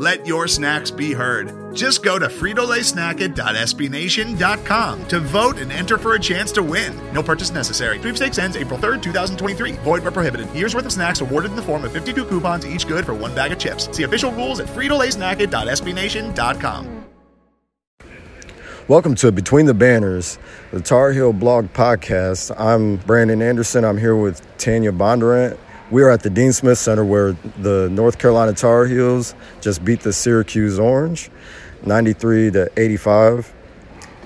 Let your snacks be heard. Just go to fritolaysnacket.sbnation.com to vote and enter for a chance to win. No purchase necessary. Sweepstakes ends April 3rd, 2023. Void where prohibited. Year's worth of snacks awarded in the form of 52 coupons, each good for one bag of chips. See official rules at fritolaysnacket.sbnation.com. Welcome to Between the Banners, the Tar Heel Blog Podcast. I'm Brandon Anderson. I'm here with Tanya Bondurant. We are at the Dean Smith Center where the North Carolina Tar Heels just beat the Syracuse Orange 93 to 85.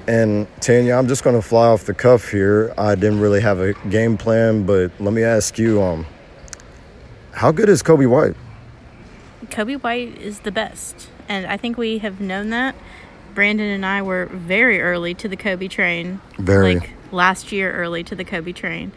And Tanya, I'm just going to fly off the cuff here. I didn't really have a game plan, but let me ask you um, how good is Coby White? Coby White is the best. And I think we have known that. Brandon and I were very early to the Coby train. Very. Like last year, early to the Coby train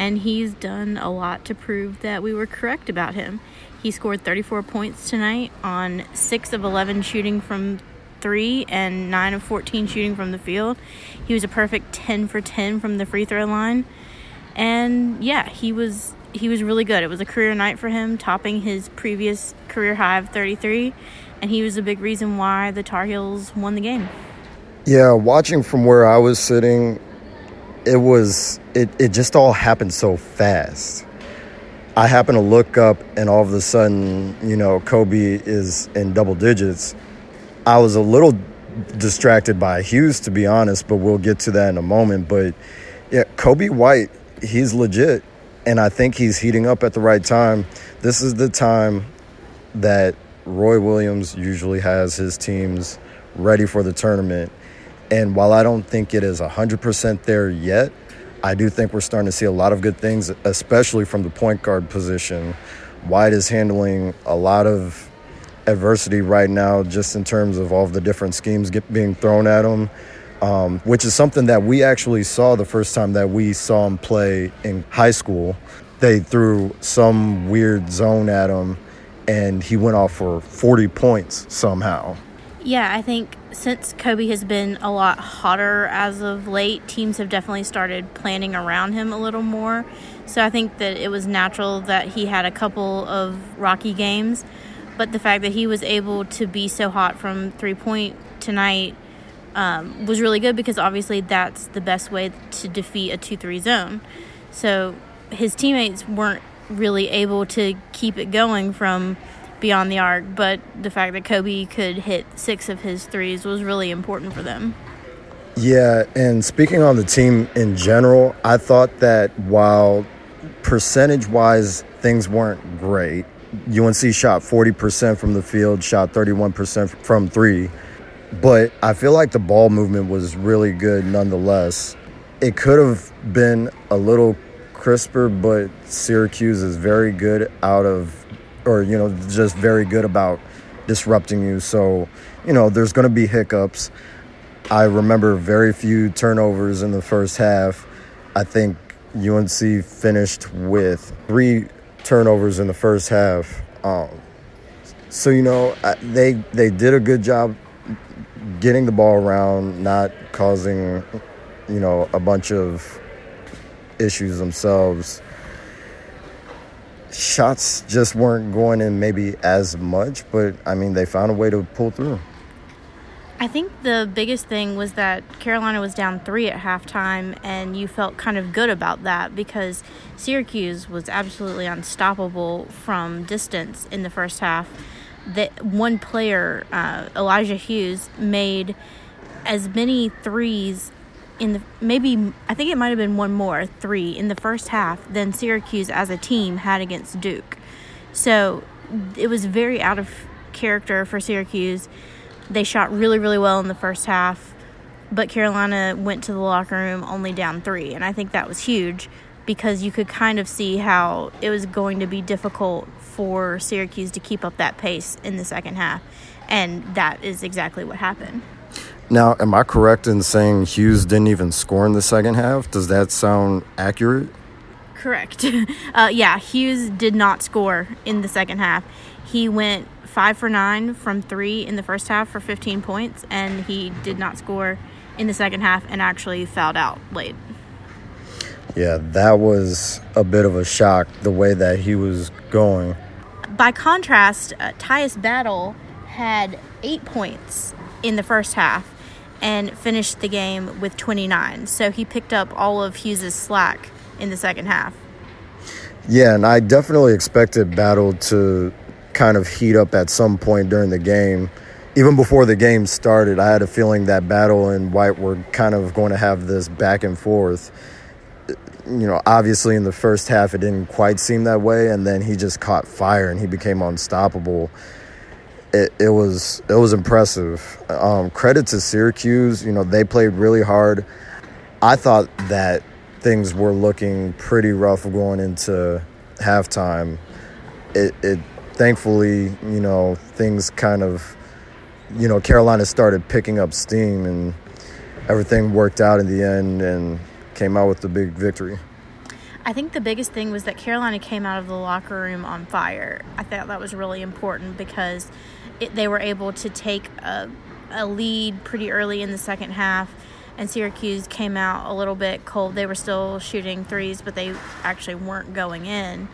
and he's done a lot to prove that we were correct about him. He scored 34 points tonight on 6 of 11 shooting from 3 and 9 of 14 shooting from the field. He was a perfect 10 for 10 from the free throw line. And yeah, he was he was really good. It was a career night for him, topping his previous career high of 33, and he was a big reason why the Tar Heels won the game. Yeah, watching from where I was sitting, it was it, it just all happened so fast. I happened to look up and all of a sudden, you know, Coby is in double digits. I was a little distracted by Hughes to be honest, but we'll get to that in a moment. But yeah, Coby White, he's legit and I think he's heating up at the right time. This is the time that Roy Williams usually has his teams ready for the tournament and while I don't think it is 100% there yet, I do think we're starting to see a lot of good things, especially from the point guard position. White is handling a lot of adversity right now, just in terms of all of the different schemes get, being thrown at him, um, which is something that we actually saw the first time that we saw him play in high school. They threw some weird zone at him, and he went off for 40 points somehow. Yeah, I think since Coby has been a lot hotter as of late, teams have definitely started planning around him a little more. So I think that it was natural that he had a couple of rocky games, but the fact that he was able to be so hot from three point tonight um, was really good because obviously that's the best way to defeat a 2 3 zone. So his teammates weren't really able to keep it going from beyond the arc, but the fact that Coby could hit six of his threes was really important for them. Yeah, and speaking on the team in general, I thought that while percentage wise things weren't great, UNC shot 40% from the field, shot 31% from three, but I feel like the ball movement was really good nonetheless. It could have been a little crisper, but Syracuse is very good out of or you know just very good about disrupting you. So you know there's going to be hiccups. I remember very few turnovers in the first half. I think UNC finished with three turnovers in the first half. Um, so you know they they did a good job getting the ball around, not causing you know a bunch of issues themselves shots just weren't going in maybe as much, but I mean, they found a way to pull through. I think the biggest thing was that Carolina was down three at halftime, and you felt kind of good about that because Syracuse was absolutely unstoppable from distance in the first half. That one player, uh, Elijah Hughes, made as many threes in the maybe I think it might have been one more three in the first half than Syracuse as a team had against Duke. So it was very out of character for Syracuse. They shot really really well in the first half, but Carolina went to the locker room only down 3 and I think that was huge because you could kind of see how it was going to be difficult for Syracuse to keep up that pace in the second half. And that is exactly what happened. Now, am I correct in saying Hughes didn't even score in the second half? Does that sound accurate? Correct. Uh, yeah, Hughes did not score in the second half. He went five for nine from three in the first half for 15 points, and he did not score in the second half and actually fouled out late. Yeah, that was a bit of a shock the way that he was going. By contrast, uh, Tyus Battle had eight points in the first half and finished the game with 29. So he picked up all of Hughes' slack in the second half. Yeah, and I definitely expected Battle to kind of heat up at some point during the game. Even before the game started, I had a feeling that Battle and White were kind of going to have this back and forth. You know, obviously in the first half, it didn't quite seem that way, and then he just caught fire and he became unstoppable. It, it was it was impressive. Um, credit to Syracuse, you know they played really hard. I thought that things were looking pretty rough going into halftime. It, it thankfully, you know, things kind of, you know, Carolina started picking up steam and everything worked out in the end and came out with the big victory. I think the biggest thing was that Carolina came out of the locker room on fire. I thought that was really important because it, they were able to take a, a lead pretty early in the second half, and Syracuse came out a little bit cold. They were still shooting threes, but they actually weren't going in.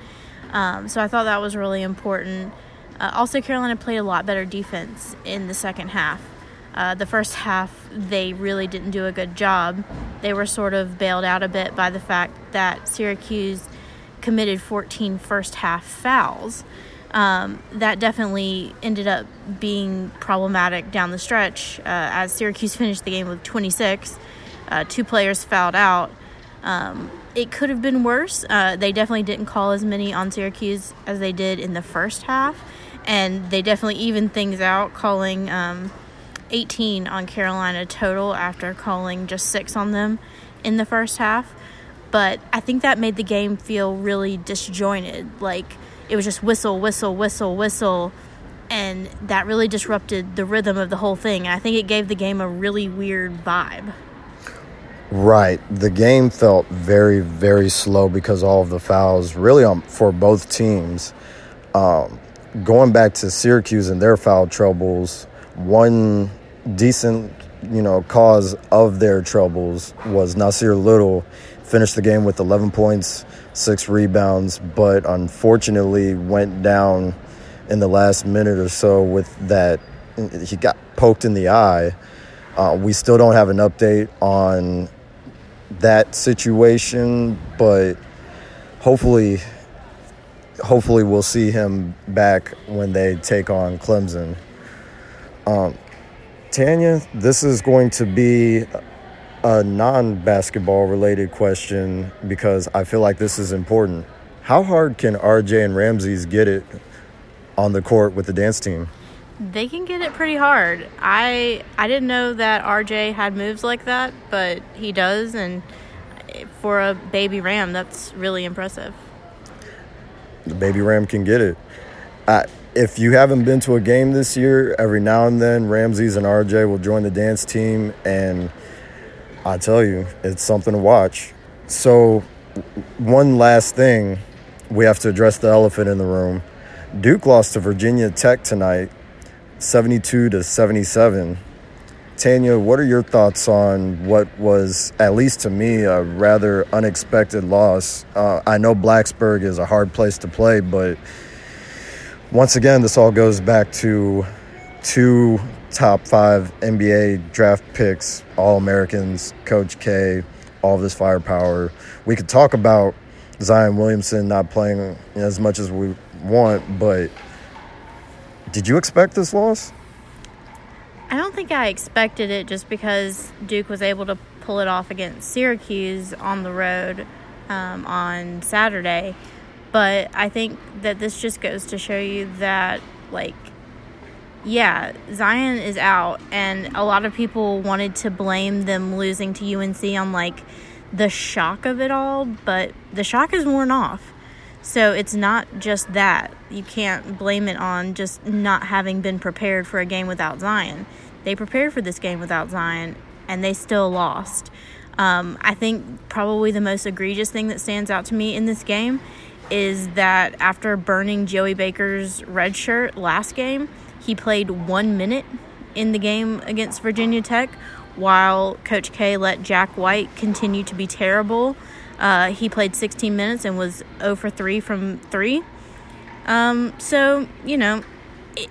Um, so I thought that was really important. Uh, also, Carolina played a lot better defense in the second half. Uh, the first half, they really didn't do a good job. They were sort of bailed out a bit by the fact that Syracuse committed 14 first half fouls. Um, that definitely ended up being problematic down the stretch uh, as Syracuse finished the game with 26. Uh, two players fouled out. Um, it could have been worse. Uh, they definitely didn't call as many on Syracuse as they did in the first half, and they definitely evened things out, calling um, 18 on Carolina total after calling just six on them in the first half. But I think that made the game feel really disjointed. Like it was just whistle, whistle, whistle, whistle. And that really disrupted the rhythm of the whole thing. And I think it gave the game a really weird vibe. Right. The game felt very, very slow because all of the fouls, really, on, for both teams. Um, going back to Syracuse and their foul troubles, one decent, you know, cause of their troubles was Nassir Little finished the game with 11 points, six rebounds, but unfortunately went down in the last minute or so with that. He got poked in the eye. Uh, we still don't have an update on that situation, but hopefully, hopefully we'll see him back when they take on Clemson. Um, Tanya, this is going to be a non-basketball related question because I feel like this is important. How hard can RJ and Ramses get it on the court with the dance team? They can get it pretty hard. I I didn't know that RJ had moves like that, but he does, and for a baby Ram, that's really impressive. The baby Ram can get it. I, if you haven't been to a game this year, every now and then Ramses and RJ will join the dance team, and I tell you, it's something to watch. So, one last thing, we have to address the elephant in the room. Duke lost to Virginia Tech tonight 72 to 77. Tanya, what are your thoughts on what was, at least to me, a rather unexpected loss? Uh, I know Blacksburg is a hard place to play, but once again, this all goes back to two top five NBA draft picks, All Americans, Coach K, all this firepower. We could talk about Zion Williamson not playing as much as we want, but did you expect this loss? I don't think I expected it just because Duke was able to pull it off against Syracuse on the road um, on Saturday. But I think that this just goes to show you that, like, yeah, Zion is out, and a lot of people wanted to blame them losing to UNC on, like, the shock of it all, but the shock is worn off. So it's not just that. You can't blame it on just not having been prepared for a game without Zion. They prepared for this game without Zion, and they still lost. Um, I think probably the most egregious thing that stands out to me in this game is that after burning Joey Baker's red shirt last game, he played one minute in the game against Virginia Tech, while Coach K let Jack White continue to be terrible. Uh, he played 16 minutes and was 0 for 3 from 3. Um, so, you know, it,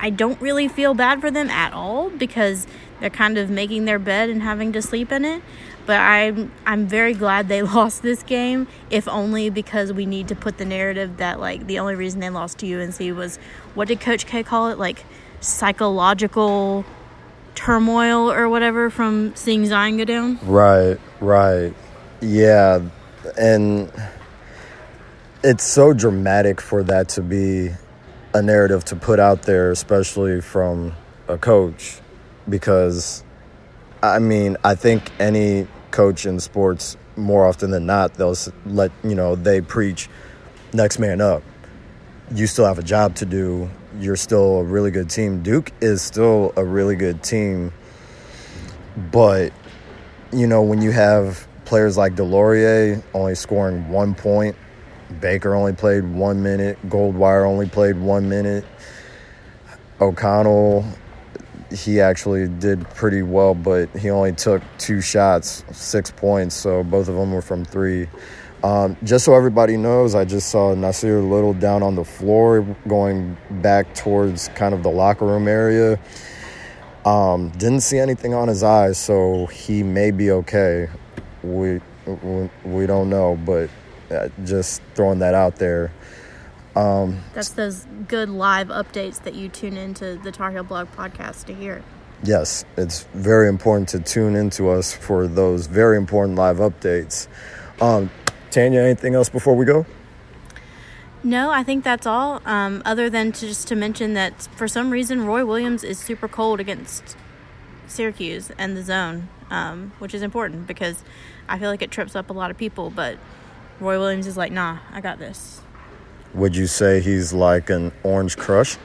I don't really feel bad for them at all because they're kind of making their bed and having to sleep in it. But I'm I'm very glad they lost this game, if only because we need to put the narrative that like the only reason they lost to UNC was what did Coach K call it? Like psychological turmoil or whatever from seeing Zion go down. Right, right. Yeah. And it's so dramatic for that to be a narrative to put out there, especially from a coach, because I mean, I think any coach in sports, more often than not, they'll let you know they preach next man up. You still have a job to do. You're still a really good team. Duke is still a really good team, but you know when you have players like DeLaurier only scoring one point Baker only played one minute. Goldwire only played one minute. O'Connell, he actually did pretty well, but he only took two shots, six points. So both of them were from three. Um, just so everybody knows, I just saw Nassir Little down on the floor going back towards kind of the locker room area. Um, didn't see anything on his eyes, so he may be okay. We we, we don't know, but uh, just throwing that out there. Um, That's those good live updates that you tune into the Tar Heel Blog podcast to hear. Yes, it's very important to tune into us for those very important live updates. Um, Tanya, anything else before we go? No, I think that's all. Um, other than to just to mention that for some reason Roy Williams is super cold against Syracuse and the zone, um, which is important because I feel like it trips up a lot of people. But Roy Williams is like, nah, I got this. Would you say he's like an orange crush?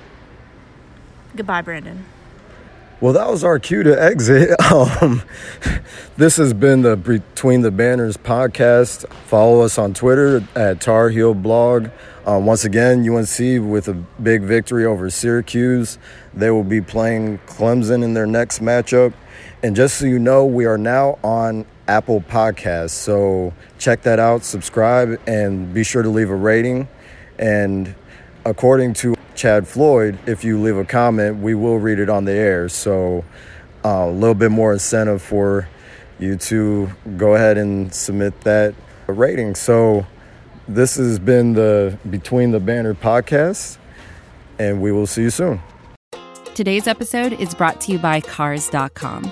Goodbye, Brandon. Well, that was our cue to exit. Um, this has been the Between the Banners podcast. Follow us on Twitter at Tar Heel Blog. Uh, once again, UNC with a big victory over Syracuse. They will be playing Clemson in their next matchup. And just so you know, we are now on Apple Podcasts. So check that out, subscribe, and be sure to leave a rating. And according to Chad Floyd, if you leave a comment, we will read it on the air. So uh, a little bit more incentive for you to go ahead and submit that rating. So this has been the Between the Banner podcast, and we will see you soon. Today's episode is brought to you by Cars.com.